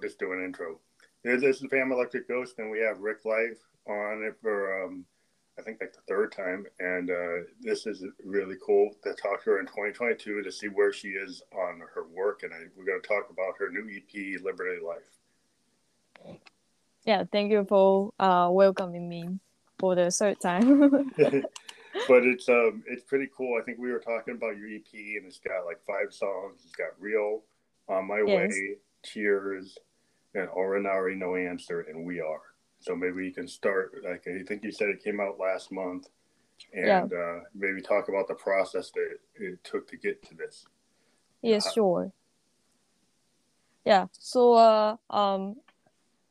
just do an intro. This is Fam Electric Ghost, and we have Rick Life on it for um, I think like the third time, and uh, this is really cool to talk to her in 2022 to see where she is on her work, and I, we're going to talk about her new EP, Liberty Life. Yeah, thank you for uh, welcoming me for the third time. but it's um it's pretty cool. I think we were talking about your EP, and it's got like five songs. It's got Real, On My yes. Way, Cheers, and Orinari No Answer, and We Are. So maybe you can start. Like I think you said it came out last month, and yeah. uh, maybe talk about the process that it took to get to this. Yes, uh, sure. Yeah. So uh, um,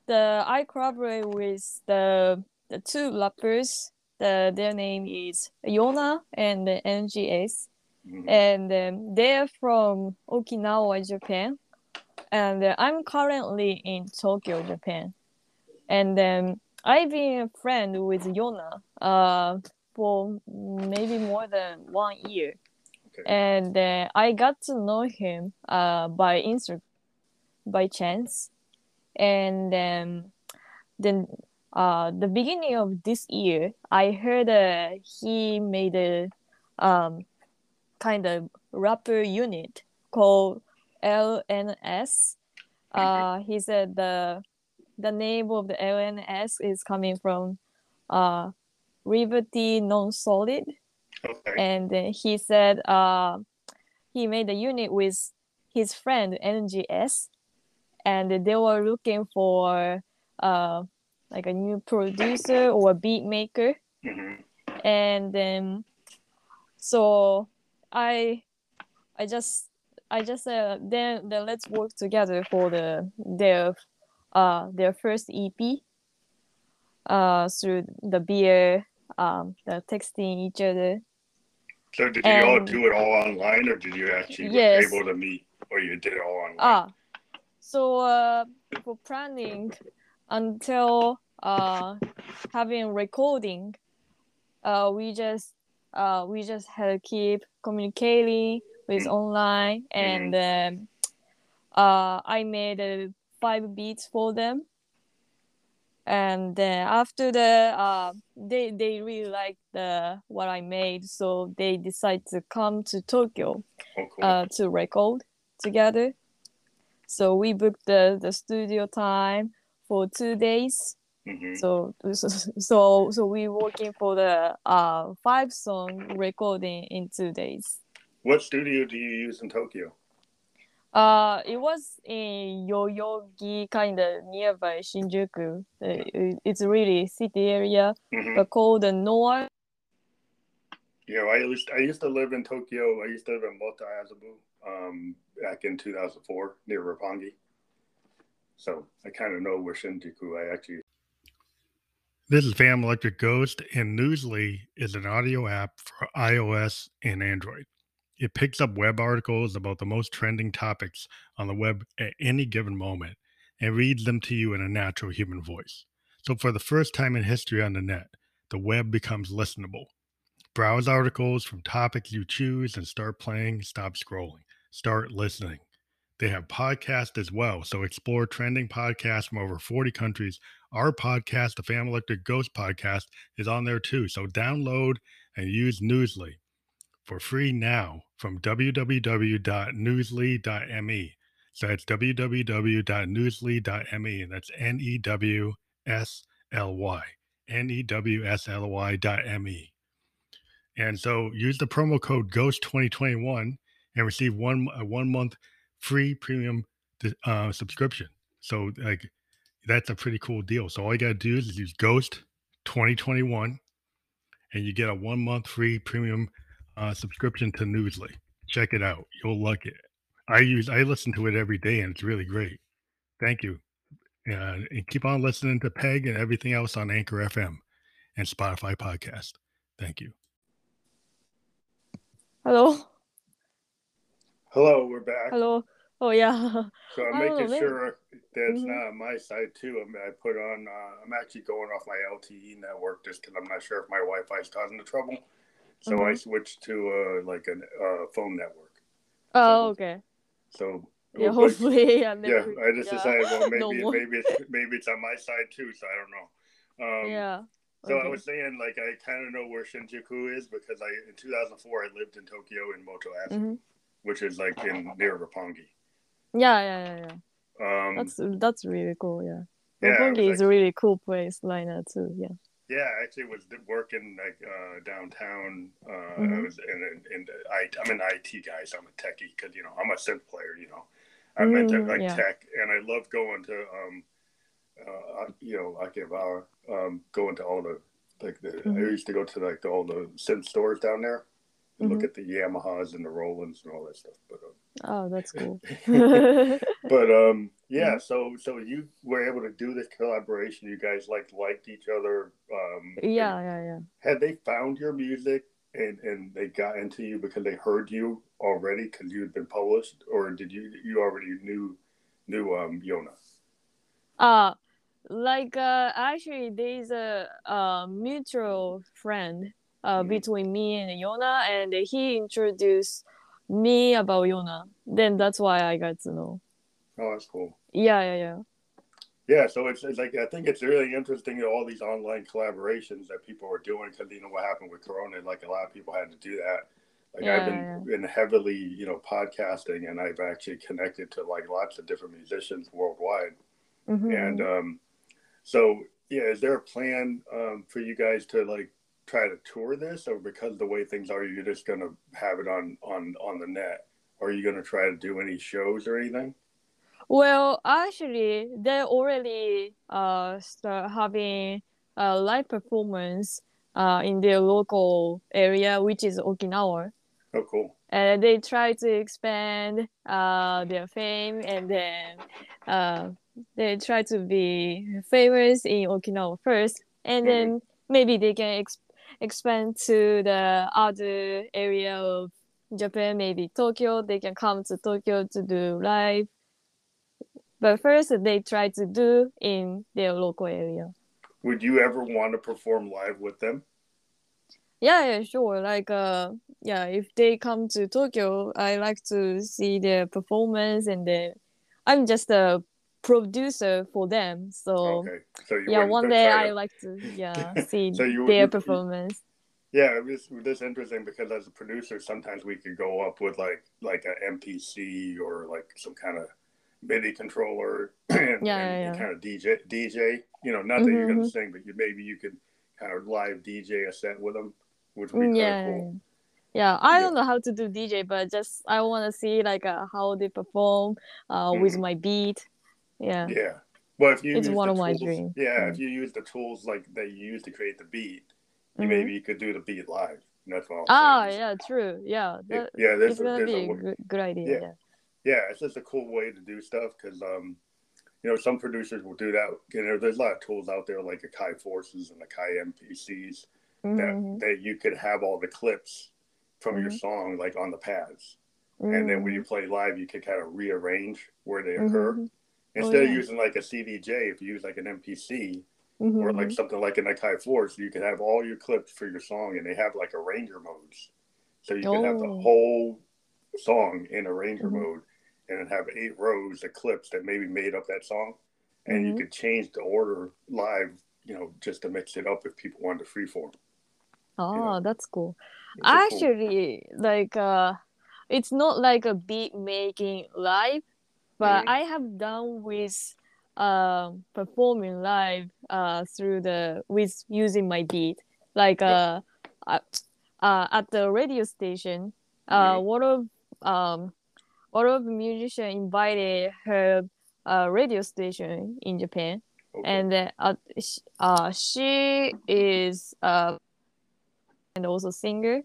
the I collaborate with the the two rappers. The their name is Yona and NGS, mm-hmm. and um, they're from Okinawa, Japan, and uh, I'm currently in Tokyo, Japan and then I've been a friend with Yona uh, for maybe more than one year. Okay. And uh, I got to know him uh, by Instagram by chance. And then, then uh, the beginning of this year, I heard uh, he made a um, kind of rapper unit called LNS. Uh, he said the the name of the LNS is coming from uh, Liberty Non-Solid. Okay. And he said uh, he made a unit with his friend NGS, and they were looking for uh, like a new producer or a beat maker. Mm-hmm. And then, so I, I just, I just said, then, then let's work together for the their uh, their first EP uh, through the beer, um, the texting each other. So did you all do it all online, or did you actually yes. able to meet, or you did it all online? Ah, so uh, for planning until uh, having recording, uh, we just uh, we just had to keep communicating with mm. online, and um, uh, I made a five beats for them and after the uh, they they really like the what I made, so they decide to come to Tokyo oh, cool. uh, to record together. So we booked the the studio time for two days. Mm-hmm. So, so so we working for the uh, five song recording in two days. What studio do you use in Tokyo? Uh, it was in Yoyogi, kind of nearby Shinjuku. It's really city area, mm-hmm. but called the Noir. Yeah, I used I used to live in Tokyo. I used to live in Moto Azabu um, back in 2004 near Roppongi. So I kind of know where Shinjuku I actually. This is Fam Electric Ghost, and Newsly is an audio app for iOS and Android. It picks up web articles about the most trending topics on the web at any given moment and reads them to you in a natural human voice. So, for the first time in history on the net, the web becomes listenable. Browse articles from topics you choose and start playing, stop scrolling, start listening. They have podcasts as well, so explore trending podcasts from over 40 countries. Our podcast, the Fam Electric Ghost podcast, is on there too. So download and use Newsly for free now from www.newsly.me. So that's www.newsly.me, and that's N E W S L Y, N E W S L Y dot M E. And so use the promo code GHOST2021 and receive one a one month free premium uh, subscription. So like that's a pretty cool deal. So all you gotta do is use Ghost 2021 and you get a one month free premium uh, subscription to Newsly. Check it out. You'll like it. I use I listen to it every day and it's really great. Thank you. Uh, and keep on listening to Peg and everything else on Anchor FM and Spotify podcast. Thank you. Hello. Hello, we're back. Hello. Oh yeah. So I'm making oh, sure that's mm-hmm. not on my side too. I, mean, I put on. Uh, I'm actually going off my LTE network just because I'm not sure if my Wi-Fi is causing the trouble. So mm-hmm. I switched to uh, like a uh, phone network. Oh, so, okay. So yeah, but- hopefully, yeah, yeah, never, I just yeah. decided, well, maybe more. maybe it's maybe it's on my side too, so I don't know. Um, yeah. So I was saying, like, I kind of know where Shinjuku is because I in 2004 I lived in Tokyo in Motoazabu, Mhm. which is like in near Roppongi. Yeah, yeah, yeah, yeah. Um, That's that's really cool. Yeah, yeah, Roppongi was is a really cool place now too. Yeah. Yeah, I actually was working like uh, downtown. Uh, I Mhm. was in, in, in the I, I'm an IT guy, so I'm a techie because you know I'm a synth player. You know, into Mm, like yeah. tech, and I love going to um, uh, you know Akihabara, um, going to all the like the. I Mhm. used to go to like all the synth stores down there, and look Mhm. at the Yamahas and the Rolands and all that stuff. But um, Oh, that's cool. but um yeah Mhm. so so you were able to do this collaboration you guys like liked each other um yeah, yeah, yeah. had they found your music and and they got into you because they heard you already because you had been published or did you you already knew knew um yona Uh like uh actually there's a uh mutual friend uh Mhm. between me and Yona and he introduced me about Yona. Then that's why I got to know. Oh that's cool Yeah, yeah, yeah. yeah so it's, it's like i think it's really interesting all these online collaborations that people are doing because you know what happened with corona like a lot of people had to do that like i've been been heavily you know podcasting and i've actually connected to like lots of different musicians worldwide Mhm. And um, so, yeah, is there a plan um, for you guys to like try to tour this, or because the way things are, you're just gonna have it on on on the net? Are you gonna try to do any shows or anything? Well, actually, they already uh start having a live performance uh in their local area, which is Okinawa. Oh, cool. and they try to expand uh, their fame and then uh, they try to be famous in Okinawa first and then maybe they can ex- expand to the other area of Japan maybe Tokyo they can come to Tokyo to do live but first they try to do in their local area Would you ever want to perform live with them? Yeah, yeah, sure. Like, uh, yeah, if they come to Tokyo, I like to see their performance, and then I'm just a producer for them. So okay, so yeah, one day to- I like to yeah see So you- their you- performance. Yeah, it was this interesting because as a producer, sometimes we could go up with like like an MPC or like some kind of MIDI controller and, Yeah, and, yeah, yeah. kind of DJ DJ. You know, not that you're Mhm, gonna sing, but you maybe you could kind of live DJ a set with them, which would be Mm, kind Yeah, cool. yeah. I don't know how to do DJ, but just I want to see like uh, how they perform uh with Mhm. my beat. Yeah. Yeah. Well, if you It's one of my dreams. yeah, if you use the tools like that you use to create the beat, you Mhm. maybe you could do the beat live. That's what I'm Ah, yeah, true. Yeah, Yeah, that, yeah, there's it's a, gonna be a, a good, good idea. Yeah. Yeah. it's just a cool way to do stuff because um, you know, some producers will do that. You know, there's a lot of tools out there like Akai Forces and Akai MPCs that Mhm, that you could have all the clips from your Mhm. song like on the pads, and then when you play live, you could kind of rearrange where they occur. Mhm, Instead of yeah. using like a CDJ, if you use like an MPC mhm, or like something like an Akai Force, you could have all your clips for your song, and they have like arranger modes, so you can have the Oh. whole song in arranger Mhm. mode, and have eight rows of clips that maybe made up that song, and you Mhm. could change the order live, you know, just to mix it up if people wanted to freeform. Oh, know. that's cool. It's a cool- Actually, like uh, it's not like a beat making live, but Mhm. I have done with um performing live uh through the with using my beat. Like uh, uh, uh at the radio station, uh Mhm. one of um one of musicians invited her uh radio station in Japan. Okay. and then uh, sh- uh, she is uh, and also singer.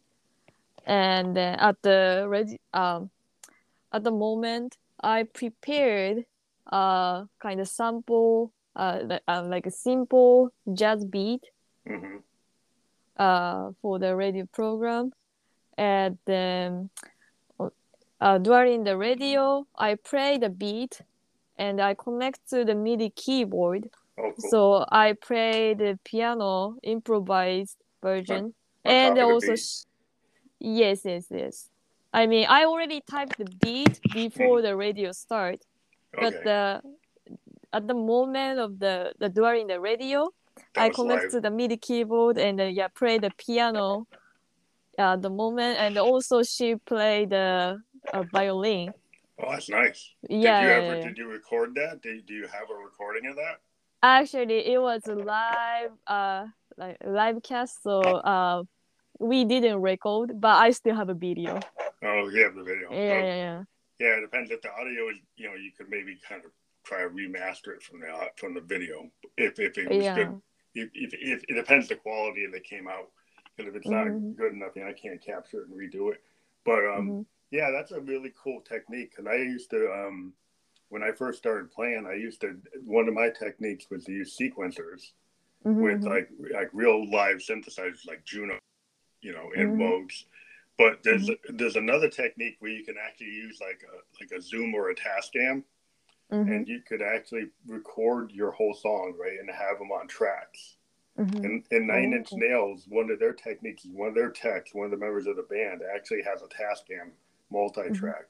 And then at the ready um at the moment i prepared uh kind of sample uh, uh like a simple jazz beat hmm uh for the radio program. And then uh, during the radio i play the beat and i connect to the midi keyboard Oh, cool. so I play the piano improvised version, On and top of the also sh- yes, yes, yes. I mean, I already typed the beat before the radio start, but Okay. the at the moment of the, the during the radio, That I connect live. to the MIDI keyboard and uh, yeah, play the piano at the moment, and also she played the uh, violin. Oh, that's nice. Yeah, did you ever did you record that? Did, do you have a recording of that? Actually, it was a live, uh, like live cast, so uh, we didn't record, but I still have a video. Oh, you have the video. Yeah, Oh, yeah, yeah. yeah, it depends if the audio is, you know, you could maybe kind of try to remaster it from the from the video if if it was Yeah. good. If, if, if it depends the quality that came out. Because if it's not Mhm. good enough, then I can't capture it and redo it. But um, Mhm. Yeah, that's a really cool technique. Because I used to um, when I first started playing, I used to one of my techniques was to use sequencers. Mhm, with mhm. like like real live synthesizers like Juno, you know, and Mhm. Modes. But there's there's another technique where you can actually use like a like a Zoom or a Tascam, Mhm, and you could actually record your whole song right and have them on tracks. mhm. And, and Nine Inch Oh. Nails, one of their techniques one of their techs, one of the members of the band actually has a Tascam multi-track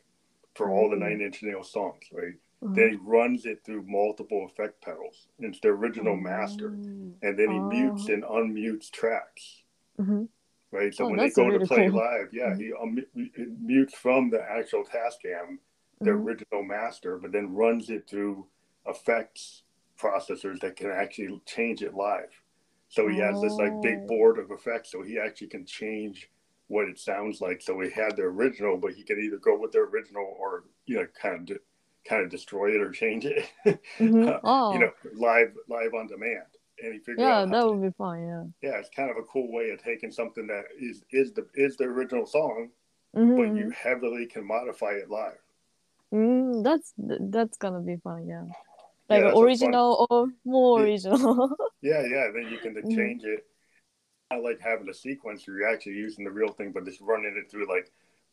for all the Oh. Nine Inch Nails songs, right? Mhm. Then he runs it through multiple effect pedals. It's the original master Oh. and then he mutes Oh. and unmutes tracks, Mhm. right? So Oh, when they go to play cool. live, yeah, he um, it mutes from the actual Tascam, the original master, but then runs it through effects processors that can actually change it live. So he has this like big Oh. board of effects, so he actually can change what it sounds like. So we had the original, but he could either go with the original or you know kind of kind of destroy it or change it, Mhm. Oh, you know, live live on demand. And he figured yeah, that would be fun. Yeah. yeah, it's kind of a cool way of taking something that is is the is the original song, Mhm, but you heavily can modify it live. Mm, that's that's gonna be fun. Yeah. Yeah, Like what's original or more Yeah. original. Yeah, yeah. Then you can Mhm. change it. I like having a sequencer. You're actually using the real thing, but just running it through like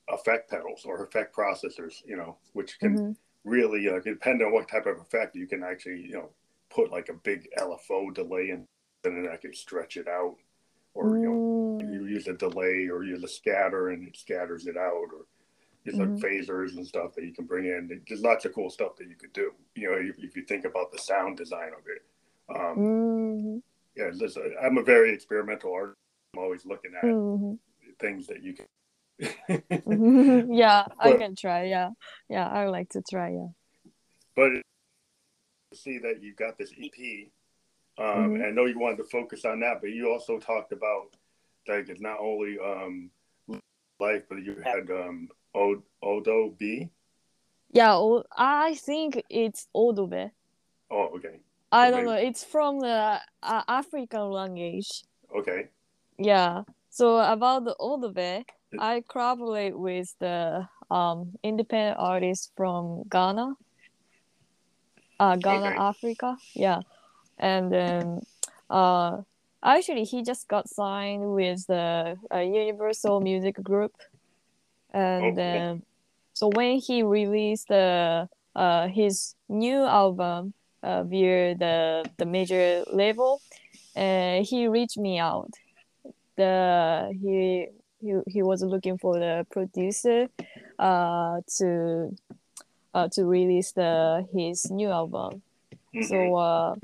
effect pedals or effect processors. You know, which can Mhm. really uh, depend on what type of effect you can actually you know put like a big LFO delay in, and then I can stretch it out, or you know Mm, you use a delay or use a scatter and it scatters it out or there's like Mhm. phasers and stuff that you can bring in there's lots of cool stuff that you could do you know if, if you think about the sound design of it um, mhm, yeah listen, i'm a very experimental artist i'm always looking at mhm. things that you can yeah, I can try. Yeah, yeah, I would like to try. Yeah. but see that you've got this ep um, Mhm. and i know you wanted to focus on that but you also talked about like it's not only um, life but you had um, O- odo b Yeah, I think it's Odo Odobe. oh okay I don't know. It's from the uh, African language. okay Yeah. So about the Odobe, I collaborate with the um independent artist from Ghana. Uh, Ghana, Okay. Africa. Yeah, and then uh, actually he just got signed with the uh, Universal Music Group, and Okay. then so when he released the uh his new album uh, via the the major label, uh, he reached me out. The he he he was looking for the producer, uh, to uh to release the his new album. Mhm. So uh,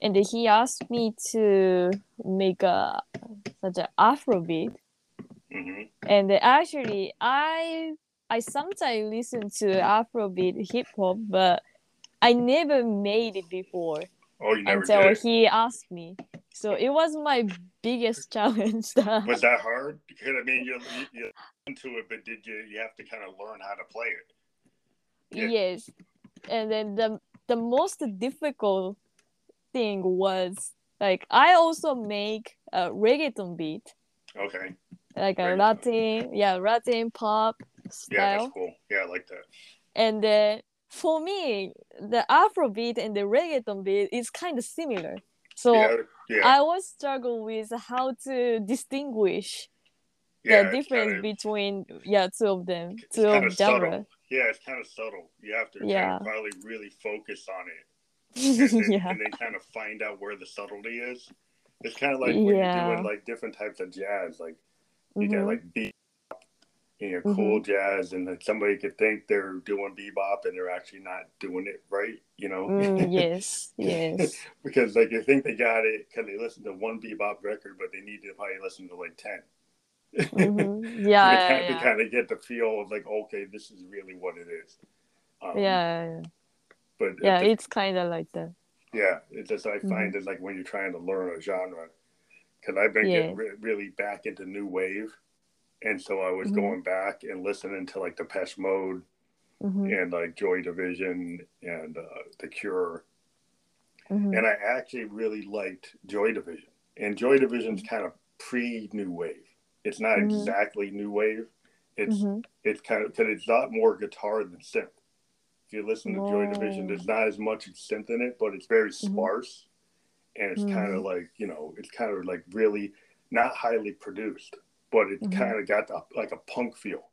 and he asked me to make a such an Afrobeat, Mhm. and actually I I sometimes listen to Afrobeat hip hop, but I never made it before Oh, you never until did. he asked me. So it was my biggest challenge. that- Was that hard? Because I mean, you you, into it, but did you you have to kind of learn how to play it? Yeah. Yes. And then the the most difficult thing was like I also make a reggaeton beat, Okay. like a Reggaeton. Latin, yeah, Latin pop style. Yeah, that's cool. Yeah, I like that. And then for me, the Afro beat and the reggaeton beat is kind of similar. So yeah, yeah, I was struggle with how to distinguish yeah. the difference between yeah two of them, two of genre. subtle. Yeah, it's kind of subtle. You have to kind Yeah. of probably really focus on it, and then, yeah. and then kind of find out where the subtlety is. It's kind of like when Yeah. you're doing like different types of jazz, like you Mhm. got like beat, you know, cool jazz, and that somebody could think they're doing bebop and they're actually not doing it right. You know? Mm, yes, yes. because like you think they got it because they listened to one bebop record, but they need to probably listen to like 10 Mm-hmm. Yeah, to, yeah, kind, yeah. to kind of get the feel of like, okay, this is really what it is. Um, yeah, yeah, but yeah. the- It's kind of like that. yeah, it's just I find Mm-hmm. it like when you're trying to learn a genre, because I've been Yeah. getting re- really back into new wave, and so I was Mhm. going back and listening to like Depeche Mode hmm and like Joy Division and uh, The Cure, hmm and I actually really liked Joy Division. And Joy Division's Mm-hmm. kind of pre new wave. It's not Mhm. exactly new wave. It's hmm it's kind of because it's a lot more guitar than synth. If you listen to Joy Division, there's not as much synth in it, but it's very sparse, and it's kind of like you know, it's kind of like really not highly produced, but it's Mhm. kind of got the, like a punk feel.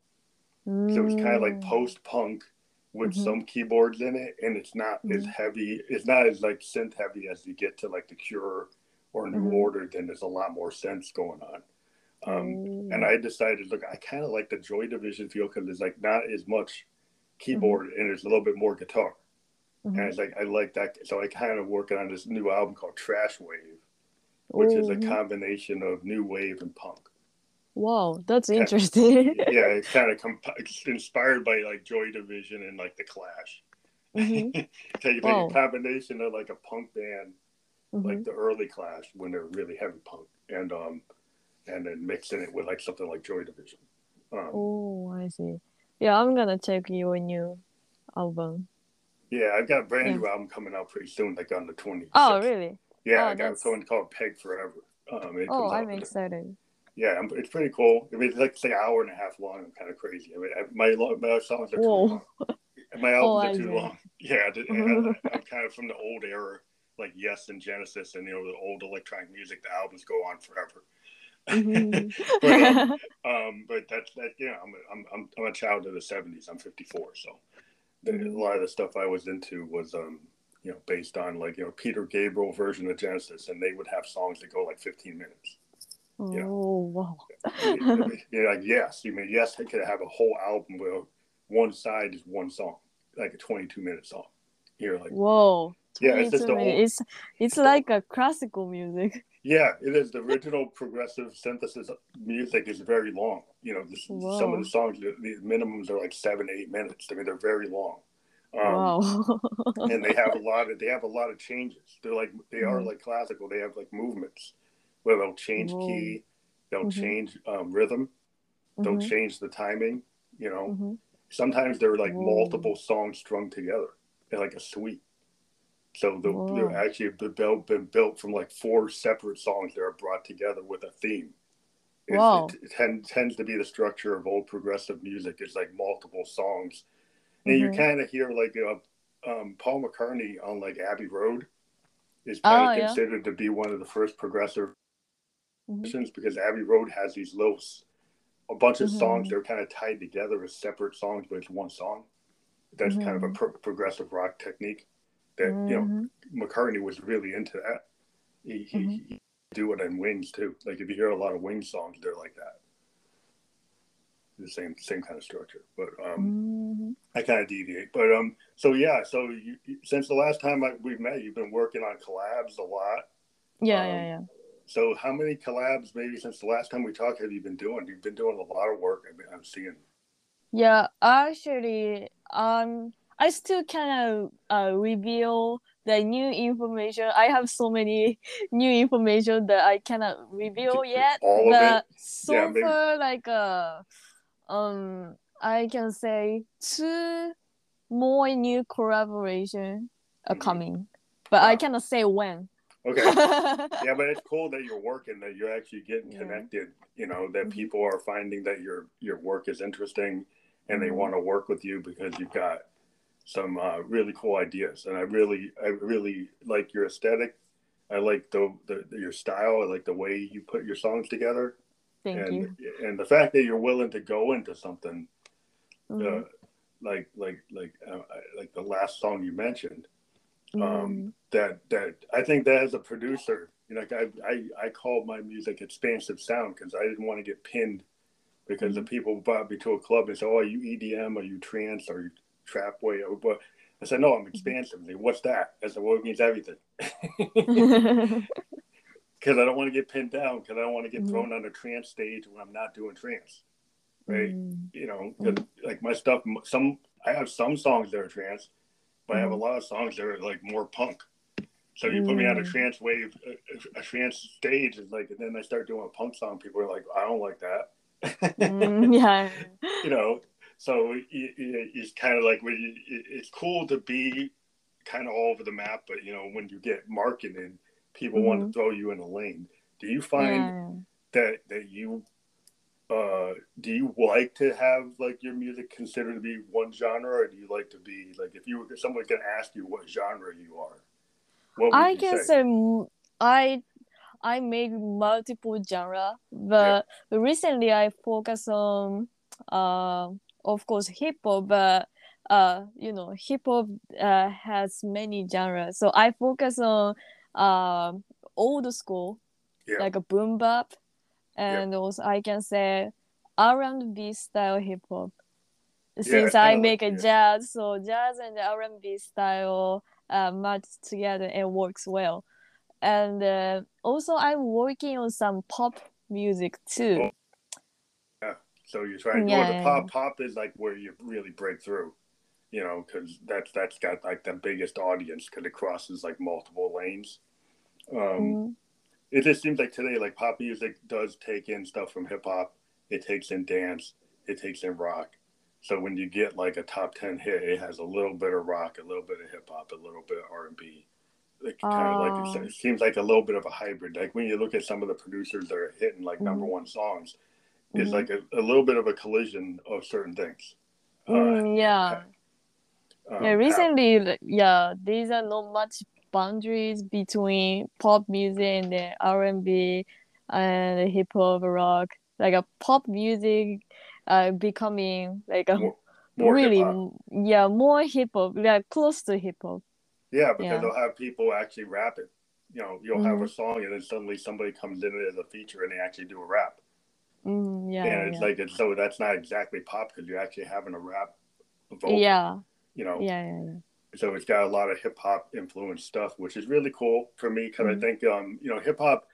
So it's kind of like Mm. post punk with Mhm. some keyboards in it, and it's not as Mhm. heavy. It's not as like synth heavy as you get to like the Cure or New Mhm. Order. Then there's a lot more synths going on. Um, Mm. and I decided, look, I kind of like the Joy Division feel because there's like not as much keyboard and there's a little bit more guitar. And Mhm. it's like I like that, so I kind of working on this new album called Trash Wave, which is a Mhm. combination of new wave and punk. Wow, that's interesting. yeah, it's kind of comp- inspired by like Joy Division and like the Clash. Mhm. Take, Wow. a combination of like a punk band, Mhm. like the early Clash when they're really heavy punk, and um, and then mixing it with like something like Joy Division. Um, Oh, I see. Yeah, I'm gonna check your new album. Yeah, I've got a brand Yeah. new album coming out pretty soon, like on the 26th. Oh, really? Yeah, Oh, I got that's- something called Peg Forever. Um, Oh, I'm excited. Yeah, it's pretty cool. I mean, it's like, it's like an hour and a half long. I'm kind of crazy. I mean, my my songs are too Whoa. long. My Oh, albums I are too long. Yeah, I'm kind of from the old era, like Yes and Genesis, and you know the old electronic music. The albums go on forever. Mhm. But, um, but that's that. Yeah, I'm a, I'm I'm I'm a child of the '70s. I'm 54, so Mhm. a lot of the stuff I was into was um you know based on like you know Peter Gabriel version of Genesis, and they would have songs that go like 15 minutes. Yeah. Oh, wow. You're like yes, you mean yes, I could have a whole album where one side is one song, like a 22 minute song. You're like Whoa. yeah, it's just the 22 old, minutes. It's it's like a classical music. Yeah, it is. The original progressive synthesis music is very long. You know, this, some of the songs, the, the minimums are like seven, eight minutes. I mean, they're very long. Um, wow. and they have a lot of they have a lot of changes. They're like they are Mhm. like classical. They have like movements where they'll change Whoa. key, they'll change um, rhythm, they'll Mhm, change the timing. You know, mhm. sometimes they're like multiple songs strung together. They're like a suite. So they're, they're actually been built, been built from like four separate songs that are brought together with a theme. Wow. It, tend, tends to be the structure of old progressive music. It's like multiple songs. And you Mhm. kind of hear like uh, um, Paul McCartney on like Abbey Road is Oh, kind of yeah. considered to be one of the first progressive Mhm. because Abbey Road has these little, a bunch of Mhm. songs that are kind of tied together as separate songs, but it's one song. That's kind of a Mhm. pro- progressive rock technique that you know Mhm. McCartney was really into that. He, he, Mhm. he do it in Wings too. Like if you hear a lot of Wings songs, they're like that. The same same kind of structure, but um. I kind of deviate. But um, so yeah, so you, since the last time I, we met, you've been working on collabs a lot. Yeah, Um, yeah, yeah. So how many collabs, maybe since the last time we talked, have you been doing? You've been doing a lot of work. I've been, I'm seeing. Yeah, actually, um, I still kind of uh, reveal the new information. I have so many new information that I cannot reveal yet. All of but it? so Yeah, far, like uh, um, I can say two more new collaboration are Mhm. coming, but I cannot say when. Okay. yeah, but it's cool that you're working, that you're actually getting Yeah. connected. You know that Mhm. people are finding that your your work is interesting, and they Mhm. want to work with you because you've got some uh, really cool ideas. And I really, I really like your aesthetic. I like the, the your style. I like the way you put your songs together, Thank and you. and the fact that you're willing to go into something Mhm. uh, like like like uh, like the last song you mentioned um, Mhm. that that I think that as a producer, you know, like I I, I called my music expansive sound because I didn't want to get pinned because the people brought me to a club and said, "Oh, are you EDM? Are you trance? Are you trap way?" But I said, "No, I'm expansive." Like, What's that? I said, "Well, it means everything." Because I don't want to get pinned down. Because I don't want to get Mhm. thrown on a trance stage when I'm not doing trance. Right? Mm. You know, like my stuff. Some I have some songs that are trance, but I have a Mhm. lot of songs that are like more punk. So you put me on a Mm. trance wave, a, a trance stage, is like, and then I start doing a punk song. People are like, I don't like that. Mm, yeah. you know, so it, it, it's kind of like when you, it, it's cool to be kind of all over the map, but you know, when you get marketed, people want to throw you in a lane. Do you find yeah. that that you uh do you like to have like your music considered to be one genre or do you like to be like if you were someone can ask you what genre you are what I can say? I I make multiple genre, but recently I focus on uh of course hip hop, but uh you know hip hop uh, has many genres, so I focus on uh, old school yeah. like a boom bap, and also I can say R and B style hip hop. Since it's I kinda make like- a yeah. jazz, so jazz and R and B style uh, match together and works well. And uh, also, I'm working on some pop music too. Yeah, so you're trying Yeah, well the pop pop is like where you really break through you know because that's that's got like the biggest audience because it crosses like multiple lanes um Mm, it just seems like today like pop music does take in stuff from hip hop it takes in dance it takes in rock so when you get like a top 10 hit it has a little bit of rock a little bit of hip hop a little bit of r&b like kind of like it seems like a little bit of a hybrid like when you look at some of the producers that are hitting like number Mhm. one songs it's Mhm. like a, a little bit of a collision of certain things uh, mm, yeah. um, yeah, recently, yeah, these are not much boundaries between pop music and the R and B and hip hop rock. Like a pop music, uh, becoming like a more, more really, hip-hop. yeah, more hip hop, like close to hip hop. Yeah, because Yeah. they'll have people actually rap it. You know, you'll have Mm-hmm. a song and then suddenly somebody comes in as a feature and they actually do a rap. Mm, yeah, and it's yeah, like, it's, so that's not exactly pop because you're actually having a rap vocal, yeah, you know. yeah, yeah, yeah. So it's got a lot of hip hop influenced stuff, which is really cool for me because Mhm. I think, um, you know, hip hop,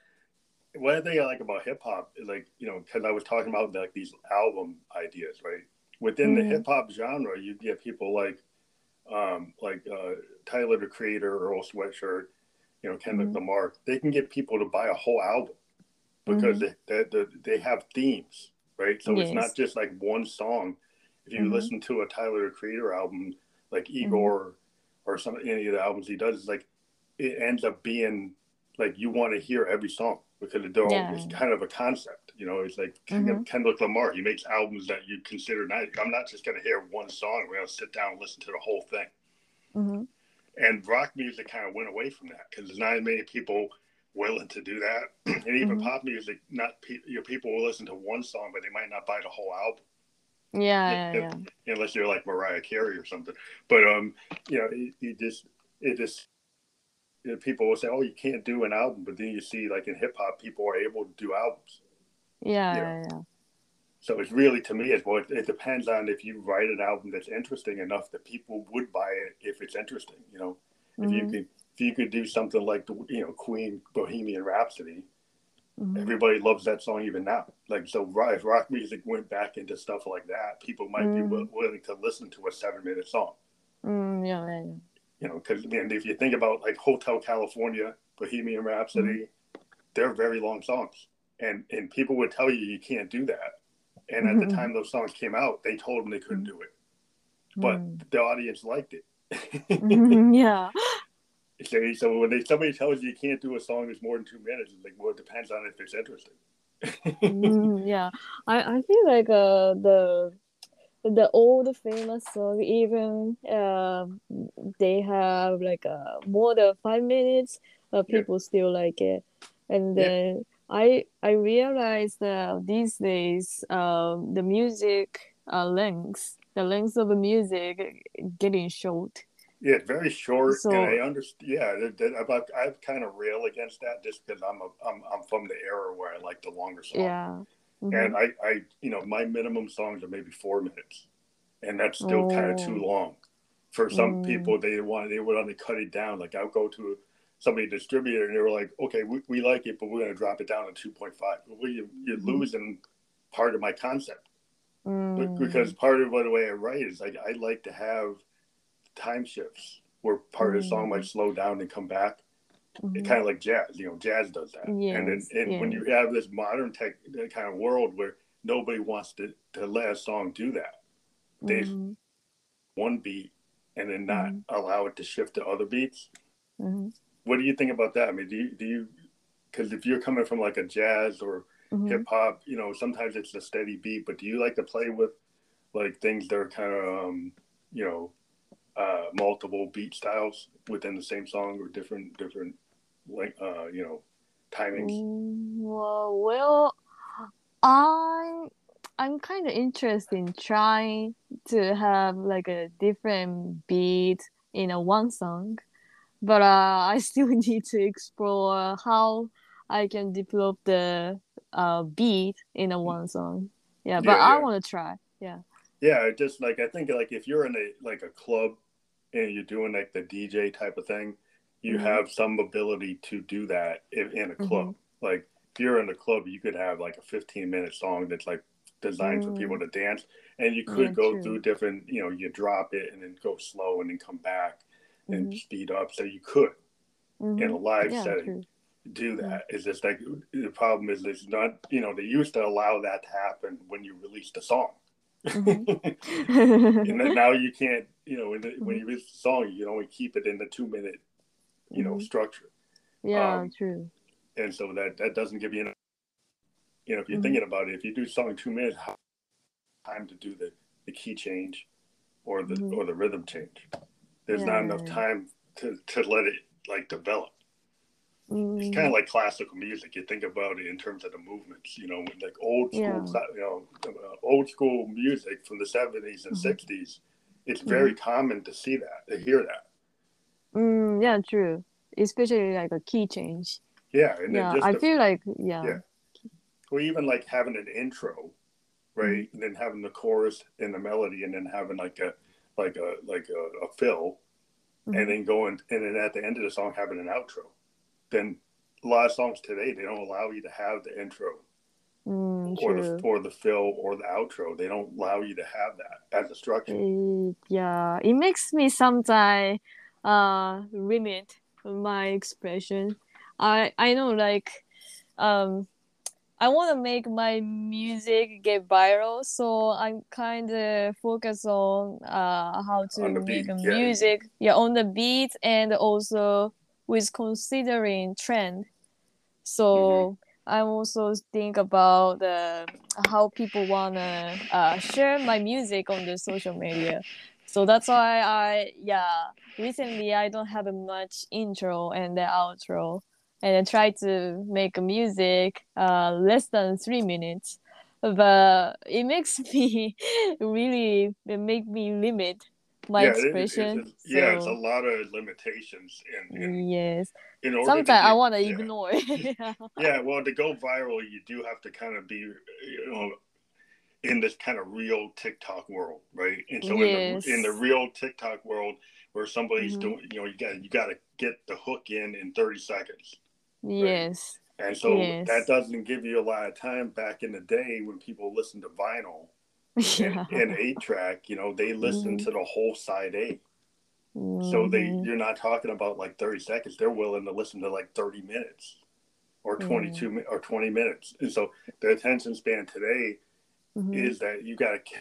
one thing I like about hip hop is like, you know, because I was talking about like these album ideas, right? Within the Mhm. hip hop genre, you get people like, um, like uh, Tyler the Creator, Earl Sweatshirt, you know, Kendrick Mhm. Lamar. They can get people to buy a whole album because they, they, they, they have themes, right? So it's not just like one song. If you Mhm. listen to a Tyler the Creator album, like Mm-hmm. Igor or some any of the albums he does, is like it ends up being like you want to hear every song because all, Yeah. it's kind of a concept. You know, it's like Mhm. Kendrick Lamar. He makes albums that you consider nice. I'm not just going to hear one song. We're going to sit down and listen to the whole thing. hmm And rock music kind of went away from that because there's not many people willing to do that. and even Mhm. pop music, not pe- you know, people will listen to one song, but they might not buy the whole album Yeah, yeah, Yeah. unless you're like Mariah Carey or something. But um, you know, it, it just it just you know, people will say, "Oh, you can't do an album," but then you see like in hip hop, people are able to do albums. Yeah, Yeah. So it's really to me, it's well, it, it depends on if you write an album that's interesting enough that people would buy it if it's interesting. You know, if you Mhm, could if you could do something like the you know Queen Bohemian Rhapsody, mhm. everybody loves that song even now. Like so, if rock music went back into stuff like that, people might be Mhm. wi- willing to listen to a seven minute song. Mm, yeah. You know, because man, if you think about like Hotel California, Bohemian Rhapsody, they're very long songs, and and people would tell you you can't do that. And at Mhm. the time those songs came out, they told them they couldn't do it, but Mm. the audience liked it. Mhm, yeah. so, so when they, somebody tells you you can't do a song that's more than two minutes, it's like, well, it depends on if it's interesting. Mm, yeah. I, I feel like uh the the old famous song even um they have like uh more than five minutes uh, Yeah. people still like it and Yeah. then I I realized that these days um the music uh length the length of the music getting short Yeah, very short, So- and I understand. Yeah, that, that, about I kind of rail against that just because I'm a I'm I'm from the era where I like the longer songs. yeah Mhm. and I, I, you know, my minimum songs are maybe four minutes, and that's still kind of too Oh. long. For some Mm. people, they want they would want to cut it down. Like I'll go to somebody distributor, and they were like, "Okay, we, we like it, but we're going to drop it down to two point five. Well, you, you're Mhm. losing part of my concept Mm. because part of the way I write is like I like to have time shifts where part of the song Mm. might slow down and come back Mhm. kind of like jazz. You know, jazz does that. and then, Yes, and when you have this modern tech kind of world where nobody wants to, to let a song do that, they Mhm. one beat and then not Mhm. allow it to shift to other beats. Mhm. What do you think about that? I mean, do you do you because if you're coming from like a jazz or Mhm. hip hop, you know, sometimes it's a steady beat, but do you like to play with like things that are kind of um, you know uh, multiple beat styles within the same song or different different like uh, you know timings? Mm, well, well, I I'm kind of interested in trying to have like a different beat in a one song, but uh, I still need to explore how I can develop the uh beat in a one song. Yeah, but Yeah, I want to try. Yeah. Yeah, just like I think like if you're in a like a club and you're doing like the DJ type of thing, you Mhm. have some ability to do that in, in a club. Like if you're in a club, you could have like a 15 minute song that's like designed for Mm. people to dance, and you could Yeah, go true. through different. You know, you drop it and then go slow and then come back and Mhm. speed up. So you could in a Mhm. live Yeah, setting true. do that. It's just like the problem is it's not. You know, they used to allow that to happen when you released a song. Mhm. and then now you can't you know when, Mm-hmm. you release the song you can only keep it in the two minute you know Mhm. structure yeah, um, true. and so that that doesn't give you enough you know if you're Mhm. thinking about it if you do song two minutes how time to do the the key change or the Mhm. or the rhythm change there's not enough time to to let it like develop it's kind of like classical music you think about it in terms of the movements you know like old school Yeah. you know uh, old school music from the 70s and Mhm. 60s it's very common to see that to hear that mm, yeah, true. Especially like a key change. Yeah, and Yeah, I feel like yeah. Yeah. or even like having an intro, right? Mm-hmm. And then having the chorus and the melody, and then having like a like a like a, a fill, Mhm. and then going and then at the end of the song having an outro. Then a lot of songs today they don't allow you to have the intro Mm, or true. the or the fill or the outro. They don't allow you to have that as a structure. It, yeah, it makes me sometimes uh limit my expression. I I know like um I want to make my music get viral, so I'm kind of focused on uh how to make beat, yeah. music yeah on the beat and also with considering trend. So Mm-hmm. I also think about uh, how people wanna uh, share my music on the social media. So that's why I yeah recently I don't have much intro and the outro, and I try to make music uh, less than three minutes, but it makes me really it make me limit my yeah, it- it's- expression. it's- yeah, it's a lot of limitations in in, yes, in order. sometimes I want to yeah. ignore it. yeah. Yeah, well, to go viral, you do have to kind of be, you know, in this kind of real TikTok world, right? And so Yes. in the in the real TikTok world, where somebody's Mhm. doing, you know, you got you got to get the hook in in thirty seconds, Yes. and so Yes. that doesn't give you a lot of time. Back in the day, when people listened to vinyl Yeah. and, and eight track, you know, they listened Mhm. to the whole side A. So they Mhm. you're not talking about like 30 seconds. They're willing to listen to like 30 minutes or Mm. 22 or 20 minutes. And so the attention span today Mhm. is that you got to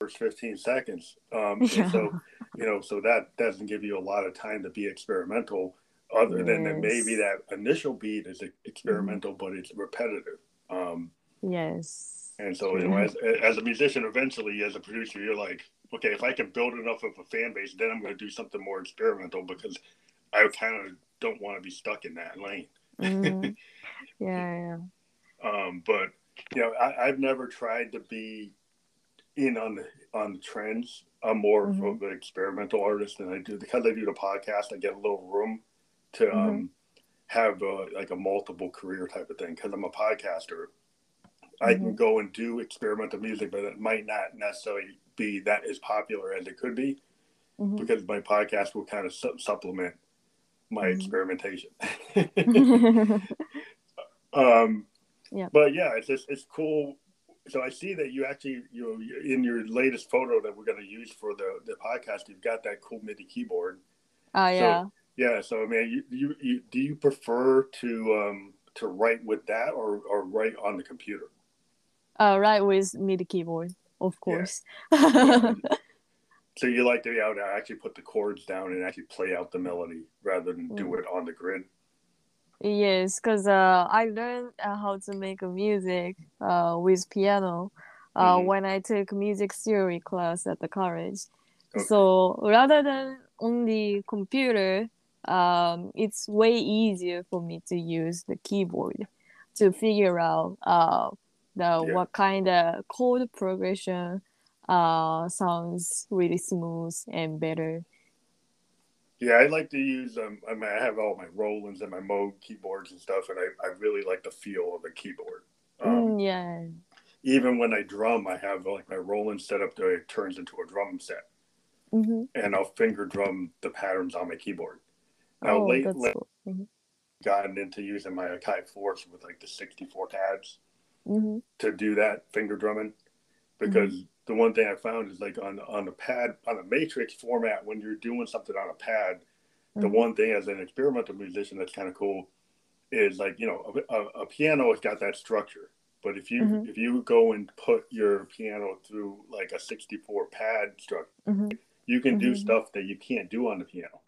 first 15 seconds. Um, Yeah. so you know, so that doesn't give you a lot of time to be experimental. Other than that, maybe that initial beat is experimental, but it's repetitive. Um, Yes. And so, you know, as, as a musician, eventually, as a producer, you're like, okay, if I can build enough of a fan base, then I'm going to do something more experimental because I kind of don't want to be stuck in that lane. Mhm. Yeah, yeah. Um, but you know, I, I've never tried to be in on the on the trends. I'm more Mhm. of an experimental artist, and I do because I do the podcast. I get a little room to um, have uh like a multiple career type of thing because I'm a podcaster. I can go and do experimental music, but it might not necessarily be that as popular as it could be Mhm. because my podcast will kind of su- supplement my Mhm. experimentation. um, Yeah. But yeah, it's just it's cool. So I see that you actually you know in your latest photo that we're going to use for the the podcast, you've got that cool MIDI keyboard. Ah, yeah. Yeah. So I mean, you you, you do you prefer to um to write with that or or write on the computer? Uh, right with MIDI keyboard, of Yeah. course. So you like to be able to actually put the chords down and actually play out the melody rather than do Mm. it on the grid. Yes, because uh, I learned uh, how to make music uh, with piano uh, Mhm. when I took music theory class at the college. Okay. So rather than only computer, um, it's way easier for me to use the keyboard to figure out uh, the Yeah. what kind of chord progression uh, sounds really smooth and better. Yeah, I like to use. Um, I mean, I have all my Rolands and my Moog keyboards and stuff, and I, I really like the feel of the keyboard. Um, Mm, yeah. Even when I drum, I have like my Roland set up to it turns into a drum set, hmm and I'll finger drum the patterns on my keyboard. Now, Oh, late, that's late cool. hmm gotten into using my Akai Force with like the 64 pads hmm to do that finger drumming, because the one thing I found is like on on the pad on a matrix format when you're doing something on a pad, the Mhm. one thing as an experimental musician that's kind of cool is like you know a, a, a piano has got that structure but if you Mhm. if you go and put your piano through like a 64 pad structure hmm you can do stuff that you can't do on the piano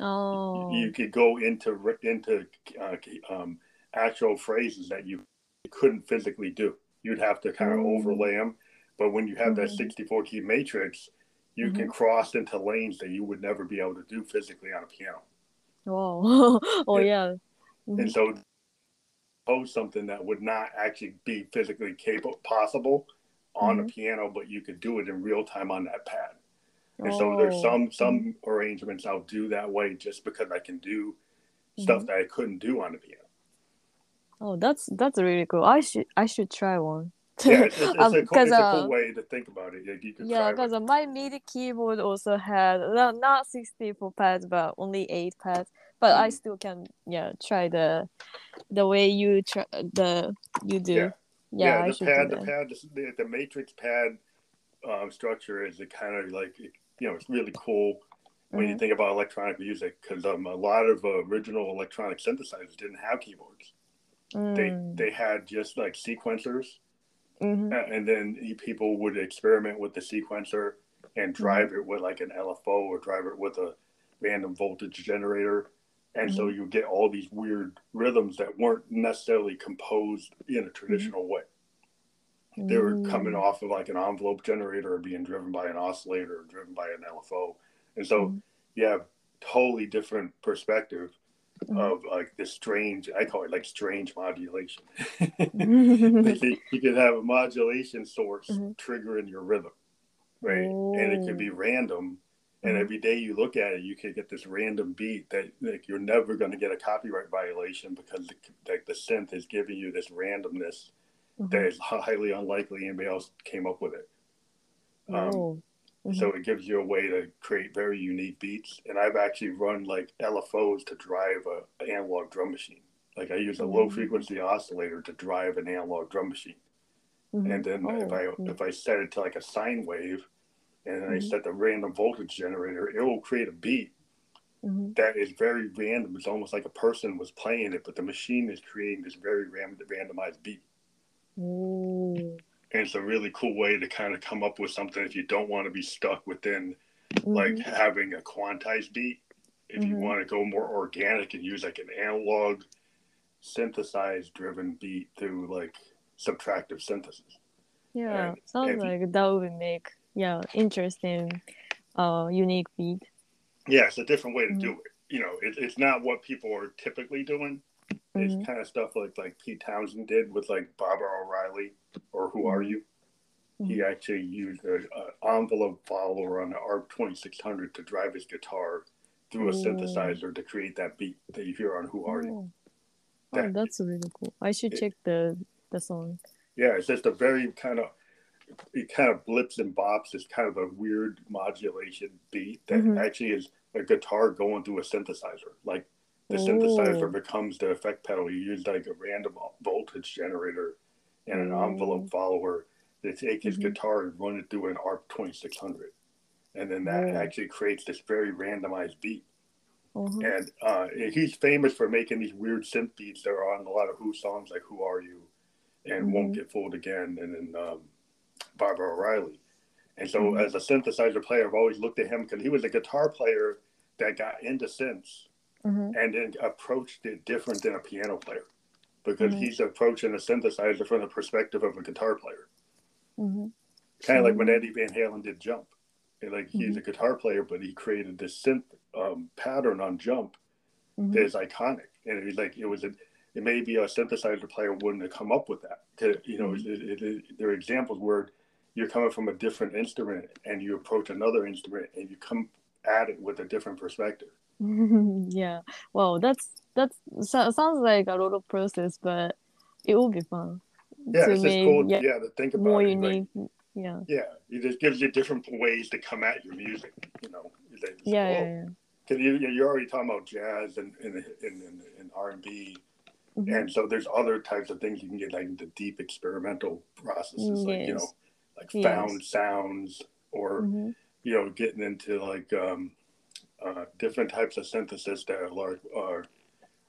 Oh. you could go into into uh, um, actual phrases that you couldn't physically do you'd have to kind of Mm. overlay them but when you have that Mhm. 64 key matrix you can cross into lanes that you would never be able to do physically on a piano Wow. oh yeah. Mhm. and so pose something that would not actually be physically capable possible on Mm-hmm. a piano but you could do it in real time on that pad and so there's Oh. some some arrangements i'll do that way just because i can do stuff that i couldn't do on the piano Oh, that's that's really cool. I should I should try one. yeah it's, it's, Um, a, cool, it's a uh, cool way to think about it you Yeah, because it. my MIDI keyboard also had not, not 64 pads, but only eight pads. But I Mhm. still can yeah try the the way you try the you do. Yeah. Yeah, I the pad do the pad the, the matrix pad um, structure is a kind of like you know it's really cool when you Mhm. think about electronic music because um, a lot of uh, original electronic synthesizers didn't have keyboards Mm. they had just like sequencers Mhm. and then people would experiment with the sequencer and Mm-hmm. drive it with like an LFO or drive it with a random voltage generator and so Mm-hmm. you get all these weird rhythms that weren't necessarily composed in a traditional way they were coming Mm. off of like an envelope generator or being driven by an oscillator or driven by an LFO. And so Mhm. you have totally different perspective Mhm. of like this strange, I call it like strange modulation. You, you could have a modulation source Mhm. triggering your rhythm, right? And it could be random. And Mhm. every day you look at it, you could get this random beat that like you're never going to get a copyright violation because the, like the synth is giving you this randomness that Mhm. is highly unlikely anybody else came up with it. Um, Oh. Mhm. So it gives you a way to create very unique beats. And I've actually run like LFOs to drive a an analog drum machine. Like I use a low Mm. frequency oscillator to drive an analog drum machine. Mhm. And then if Oh, I mm. if I set it to like a sine wave and then I Mhm. set the random voltage generator, it will create a beat Mhm. that is very random. It's almost like a person was playing it, but the machine is creating this very ram- randomized beat. And it's a really cool way to kind of come up with something if you don't want to be stuck within like Mhm. having a quantized beat. If you Mhm. want to go more organic and use like an analog synthesized driven beat through like subtractive synthesis. Yeah, And sounds you- like that would make yeah interesting, uh, unique beat. Yeah, it's a different way to Mhm. do it. You know, it, it's not what people are typically doing. It's Mhm. kind of stuff like like Pete Townshend did with like Baba O'Riley or Who Are. You? He Mhm. actually used an envelope follower on the ARP 2600 to drive his guitar through a Ooh. synthesizer to create that beat that you hear on Who Are You? Oh. That- oh, that's really cool. I should it- check the the song. Yeah, it's just a very kind of it kind of blips and bops. It's kind of a weird modulation beat that Mhm. actually is a guitar going through a synthesizer. Like the Ooh. synthesizer becomes the effect pedal. You use like a random voltage generator and an Mm. envelope follower to take his Mhm. guitar and run it through an ARP 2600. And then that Ooh. actually creates this very randomized beat. Mhm. And uh, he's famous for making these weird synth beats that are on a lot of Who songs, like "Who Are You" and "Won't Mhm. Get Fooled Again," and then um, Baba O'Riley. And so, Mhm. as a synthesizer player, I've always looked at him because he was a guitar player that got into synths Mhm. and then approached it different than a piano player because Mhm. he's approaching a synthesizer from the perspective of a guitar player. Mhm. Kind of like when. Eddie Van Halen did Jump. And, like he's Mm-hmm. a guitar player, but he created this synth um, pattern on Jump Mhm. that is iconic. And it was like it was a it may be a synthesizer player wouldn't have come up with that. 'Cause, You know, Mhm. it, it, it, there are examples where you're coming from a different instrument and you approach another instrument and you come at it with a different perspective. yeah. Wow, that's that's so, sounds like a lot of process, but it will be fun. Yeah, to it's just cool. yeah, Yeah, to think about more it. Like, yeah. yeah, it just gives you different ways to come at your music. You know, like, Yeah, oh, yeah, yeah. Cause you, you're already talking about jazz and and, and, R and B, Mhm. and so there's other types of things you can get like the deep experimental processes, like you know, Yes. like Yes. found sounds, or Mhm. you know, getting into like um, uh, different types of synthesis that are large, are,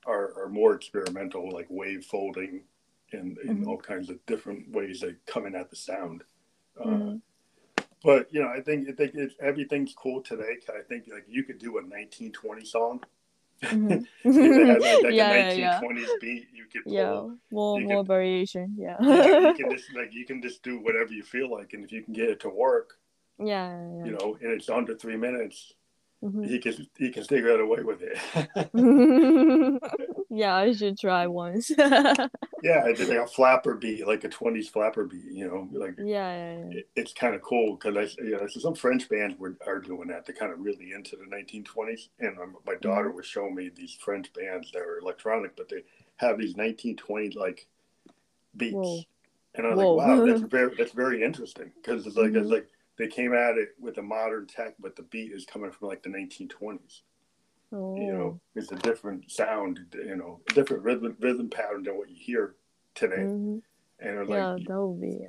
are are more experimental, like wave folding, and, and Mhm. all kinds of different ways of coming at the sound. Uh, Mhm. but you know, I think I think it's, everything's cool today. I think like you could do a 1920 song. Mhm. Has like, like yeah, a yeah, 1920s beat, you could pull. yeah. More you more variation. Yeah. Yeah, you can just like you can just do whatever you feel like, and if you can get it to work, yeah, yeah. you know, and it's under three minutes, Mhm. he can he can still get away with it. yeah, I should try once. yeah, it's like a flapper beat, like a 20s flapper beat. You know, like yeah, yeah, yeah. it, it's kind of cool because I, you know, so some French bands were are doing that. They're kind of really into the 1920s, and um, my daughter Mm-hmm. was showing me these French bands that are electronic, but they have these 1920s like beats, Whoa. and I was Whoa. like, wow, that's very that's very interesting because it's like Mhm. it's like they came at it with a modern tech, but the beat is coming from like the 1920s. Oh. You know, it's a different sound, you know, a different rhythm rhythm pattern than what you hear today, Mhm. and it's Yeah, like that would be.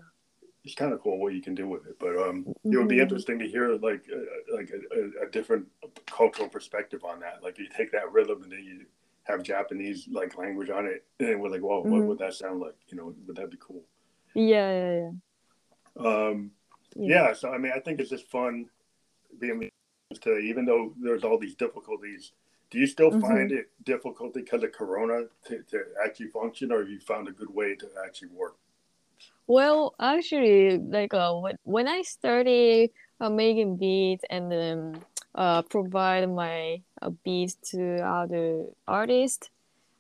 it's kind of cool what you can do with it. But um, it would be Mhm. interesting to hear like uh, like a, a, a different cultural perspective on that. Like you take that rhythm and then you have Japanese like language on it, and we're like, well, what Mhm. would that sound like? You know, would that be cool? Yeah, yeah, yeah. Um, yeah. So I mean, I think it's just fun being today, even though there's all these difficulties. Do you still Mhm. find it difficult because of Corona to, to actually function, or have you found a good way to actually work? Well, actually, like uh, when when I started uh, making beats and then uh, provide my uh, beats to other artists,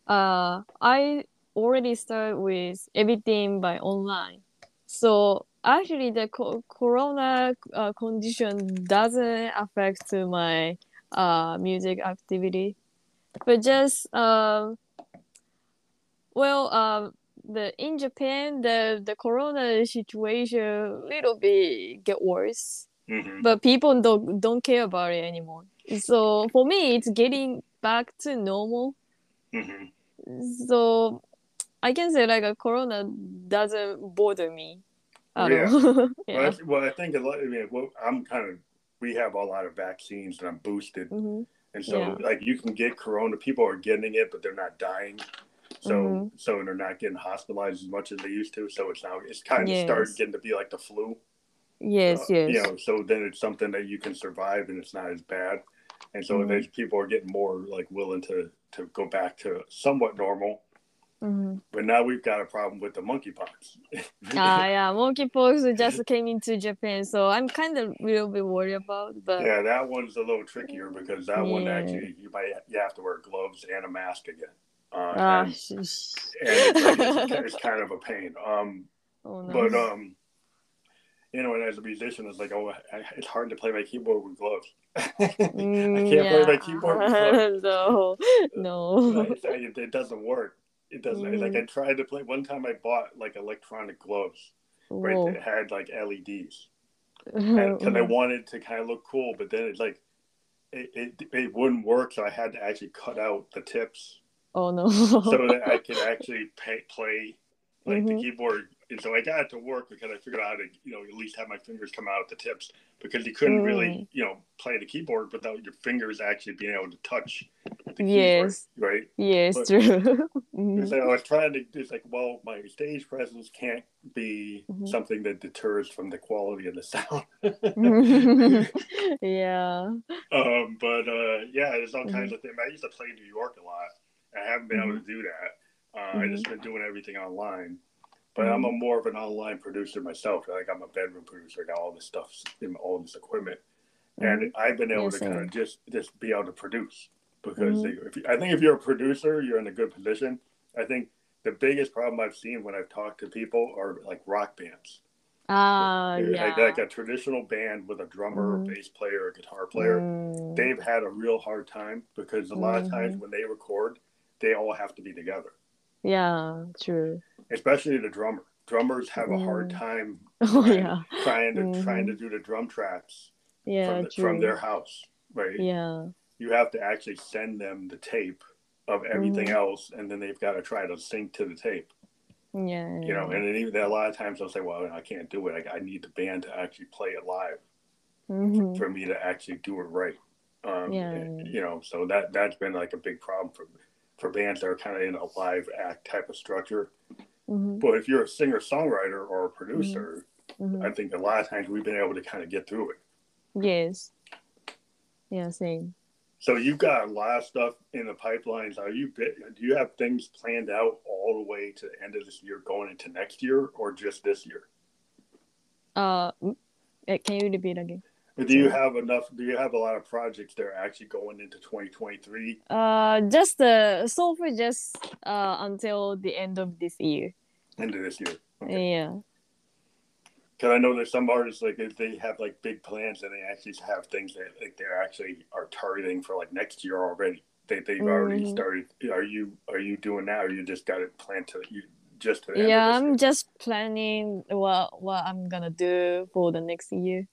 uh, I already started with everything by online. So actually, the co- corona uh, condition doesn't affect my uh, music activity, but just um, well, um, the in Japan, the the corona situation little bit get worse, Mm-hmm. but people don't don't care about it anymore. So for me, it's getting back to normal. Mm-hmm. So I can say like a corona doesn't bother me at Yeah. all. Well, yeah. I, well, I think a lot. I mean, well, I'm kind of. We have a lot of vaccines, and I'm boosted, hmm and so Yeah. like you can get corona. People are getting it, but they're not dying. So Mhm. so they're not getting hospitalized as much as they used to. So it's now it's kind of Yes. started getting to be like the flu. Yes, Uh, yes. You know, so then it's something that you can survive, and it's not as bad. And so Mhm. there's people are getting more like willing to to go back to somewhat normal. Hmm But now we've got a problem with the monkeypox. Ah, yeah, monkeypox just came into Japan, so I'm kind of a little bit worried about. But Yeah, that one's a little trickier because that one actually you might you have to wear gloves and a mask again. Uh, ah, and, sh- sh- and it's, like, it's, it's kind of a pain. Um, oh no. but um, you know, and as a musician, it's like, oh, it's hard to play my keyboard with gloves. I Mm, can't play my keyboard with gloves. no, no. It, it doesn't work. It doesn't like I tried to play. One time I bought like electronic gloves, right? Whoa. That had like LEDs, because I wanted to kind of look cool, but then it like it, it it wouldn't work, so I had to actually cut out the tips oh no. so that I could actually pay, play like the Mhm. keyboard. And so I got it to work because I figured out how to, you know, at least have my fingers come out at the tips because you couldn't really, Mm. you know, play the keyboard without your fingers actually being able to touch the keyboard, Yes. right? yes, But- true. Mhm. So I was trying to, it's like, well, my stage presence can't be Mhm. something that deters from the quality of the sound. yeah. um, but uh, yeah, there's all kinds of things. I used to play New York a lot. I haven't been able to do that. Uh, I just been doing everything online. But I'm a more of an online producer myself. Like I'm a bedroom producer. I got all this stuff, in all this equipment, and I've been able Yeah, to kind of just just be able to produce because Mhm. if I think if you're a producer, you're in a good position. I think the biggest problem I've seen when I've talked to people are like rock bands. Ah, Like- yeah. Like, a traditional band with a drummer, Mhm. a bass player, a guitar player. Mm. They've had a real hard time because a lot of times Mhm. when they record, they all have to be together. Yeah, true. Especially the drummer. Drummers have a hard Mm. time Oh Right. yeah. trying to Mhm. trying to do the drum tracks Yeah, from, the, from their house, right? Yeah. You have to actually send them the tape of everything Mhm. else, and then they've got to try to sync to the tape. Yeah. You know, and then even a lot of times they'll say, "Well, I can't do it. I, I need the band to actually play it live Mhm. for me to actually do it right." Um, Yeah. and, You know, so that that's been like a big problem for for bands that are kind of in a live act type of structure. Mhm. But if you're a singer songwriter or a producer, Mhm. I think a lot of times we've been able to kind of get through it. Yes. Yeah, same. So you've got a lot of stuff in the pipelines. Are you bit- do you have things planned out all the way to the end of this year, going into next year, or just this year? Uh, can you repeat again? Do you have enough? Do you have a lot of projects that are actually going into 2023? Uh, just uh, so far, just uh, until the end of this year. Into this year, Yeah. because I know there's some artists like if they have like big plans and they actually have things that like they're actually are targeting for like next year already. They they've already Mhm. started. Are you are you doing that, or you just got it planned to you just to Yeah, I'm year? just planning what what I'm gonna do for the next year.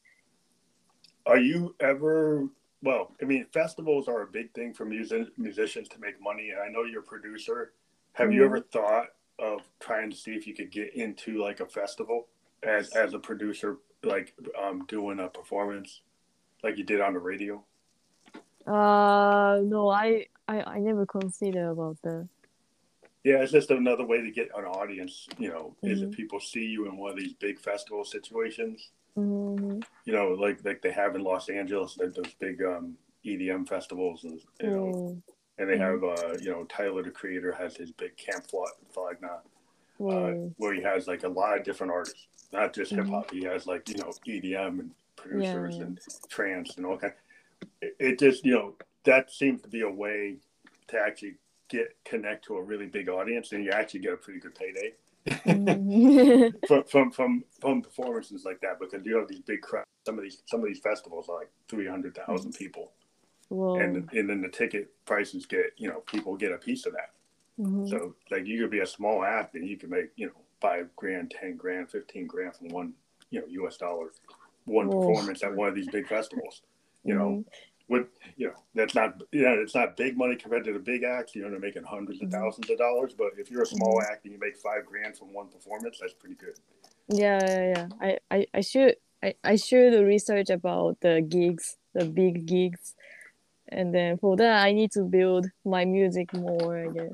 Are you ever well? I mean, festivals are a big thing for music, musicians to make money, and I know you're a producer. Have you Mhm. ever thought of trying to see if you could get into like a festival as as a producer, like um, doing a performance, like you did on the radio? Uh, no, I I, I never consider about that. Yeah, it's just another way to get an audience. You know, Mm-hmm. if people see you in one of these big festival situations. You know, like like they have in Los Angeles, like those big um, EDM festivals, and you know. Mm. and they have uh you know Tyler the Creator has his big camp now uh, Mm. where he has like a lot of different artists not just hip hop he has like you know EDM and producers Yeah. and trance and all kind it, it just you know that seems to be a way to actually get connect to a really big audience and you actually get a pretty good payday. from, from from from performances like that because you have these big crowds some of these some of these festivals are like 300,000 people Whoa. and and then the ticket prices get you know people get a piece of that Mhm. So like you could be a small act and you can make, you know, five grand, ten grand, fifteen grand from one, you know, US dollar, one Whoa. performance at one of these big festivals. You know, Mhm. with that's not you know, it's not big money compared to the big acts, you know, they're making 100s of Mhm. thousands of dollars. But if you're a small Mm-hmm. act and you make five grand from one performance, that's pretty good. Yeah, yeah, yeah. I, I, I should I, I should research about the gigs, the big gigs. And then for that I need to build my music more, I guess.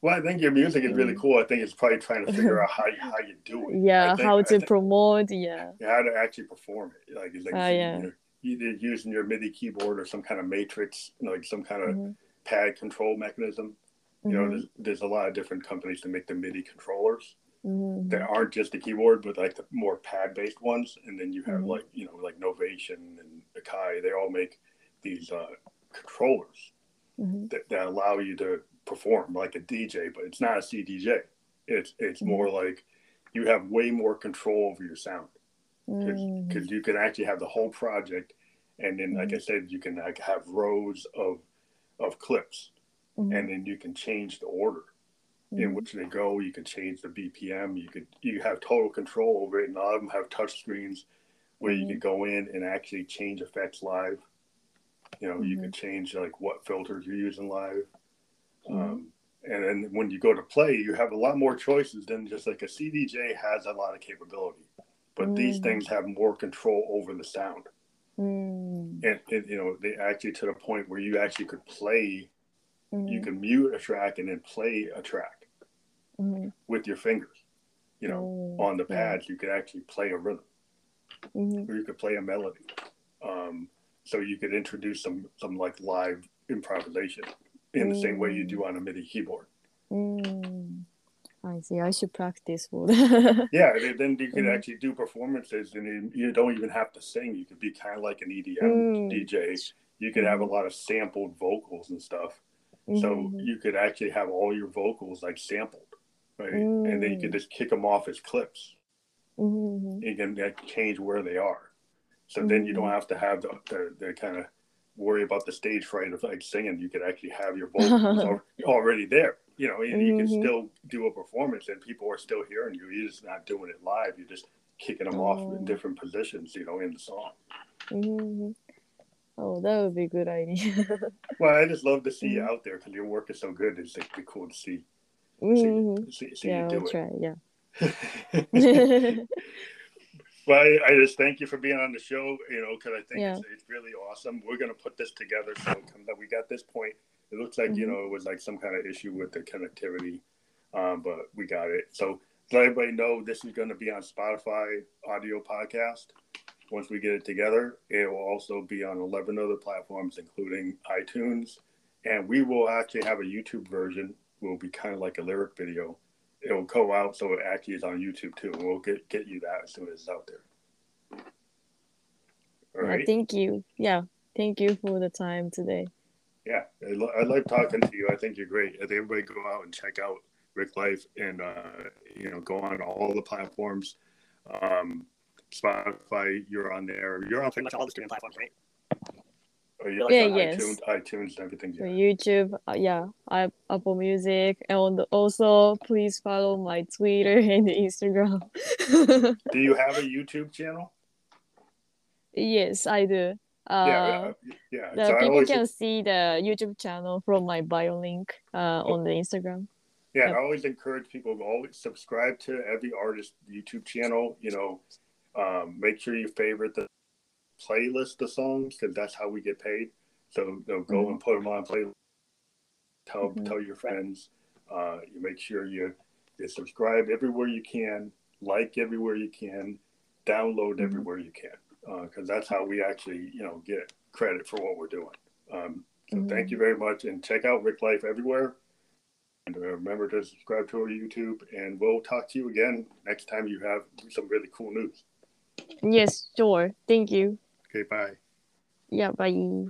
Well, I think your music is really Mm. cool. I think it's probably trying to figure out how you, how you do it. Yeah, think- how to think- promote, yeah. how to actually perform it. Like, like Ah, yeah. you're either using your MIDI keyboard or some kind of matrix, you know, like some kind of Mhm. pad control mechanism. You know, Mhm. there's, there's a lot of different companies that make the MIDI controllers Mhm. that aren't just the keyboard, but like the more pad based ones. And then you have Mhm. like, you know, like Novation and Akai, they all make these uh, controllers Mhm. that, that allow you to perform like a DJ, but it's not a CDJ. It's, it's Mhm. more like you have way more control over your sound. Because you can actually have the whole project and then like i said you can like have rows of of clips Mhm. and then you can change the order in Mhm. which they go. You can change the BPM. You could you have total control over it. And a lot of them have touch screens where you Mhm. could go in and actually change effects live. You know, you could change like what filters you're using live. Um, and then when you go to play, you have a lot more choices than just like a CDJ has a lot of capability, but these Mhm. things have more control over the sound. Mm. And, and you know, they actually to the point where you actually could play, you Mhm. can mute a track and then play a track Mhm. with your fingers. You know, Oh, on the pads, you could actually play a rhythm Mhm. or you could play a melody. Um, so you could introduce some some like live improvisation in the same way you do on a MIDI keyboard. Mm. I see. I should practice that. Yeah, then you could Mhm. actually do performances, and you- you don't even have to sing. You could be kind of like an EDM Mm. DJ. You could have a lot of sampled vocals and stuff. So Mhm. you could actually have all your vocals like sampled, right? And then you could Mm. just kick them off as clips. Mhm. You can like, change where they are. So then you don't Mhm. have to have the, the, the kind of worry about the stage fright of like singing. You could actually have your vocals already there. You know, and you can Mhm. still do a performance and people are still hearing you. You're just not doing it live. You're just kicking them off in Oh. different positions, you know, in the song. Mhm. Oh, that would be a good idea. Well, I just love to see you Mhm. out there because your work is so good. It's like, be cool to see, Mhm. see, see Yeah, you I'll do try. Yeah. Well, I, I just thank you for being on the show, you know, because I think Yeah. it's, it's really awesome. We're going to put this together. So that we got this point. It looks like, you Mhm. know, it was like some kind of issue with the connectivity, um, but we got it. So let everybody know this is going to be on Spotify audio podcast. Once we get it together, it will also be on 11 other platforms, including iTunes. And we will actually have a YouTube version. Will be kind of like a lyric video it will go out so it actually is on YouTube too. We'll get get you that as soon as it's out there. All Yeah, thank you. Yeah. Thank you for the time today. Yeah, I, lo- I like talking to you. I think you're great. I think everybody go out and check out Rick Life and uh, you know go on all the platforms. Um, Spotify, you're on there. You're on pretty much all the streaming platforms, right? Or you're like Yeah, on yes. iTunes, iTunes, and everything. So Yeah. YouTube, uh, yeah, I, Apple Music, and also please follow my Twitter and Instagram. Do you have a YouTube channel? yes, I do. Uh, yeah, yeah, So people can see the YouTube channel from my bio link uh, on the Instagram. Yeah, Yep. I always encourage people to always subscribe to every artist YouTube channel. You know, um, make sure you favorite the playlist the songs because that's how we get paid. So you know, go Mhm. and put them on playlist. Tell Mhm. tell your friends. Uh, you make sure you you subscribe everywhere you can, like everywhere you can, download Mhm. everywhere you can, because that's how we actually you know get credit for what we're doing. Um, so thank you very much, and check out Rick Life everywhere. And uh, remember to subscribe to our YouTube, and we'll talk to you again next time you have some really cool news. Yes, sure. Thank you. Okay, bye. Yeah, bye.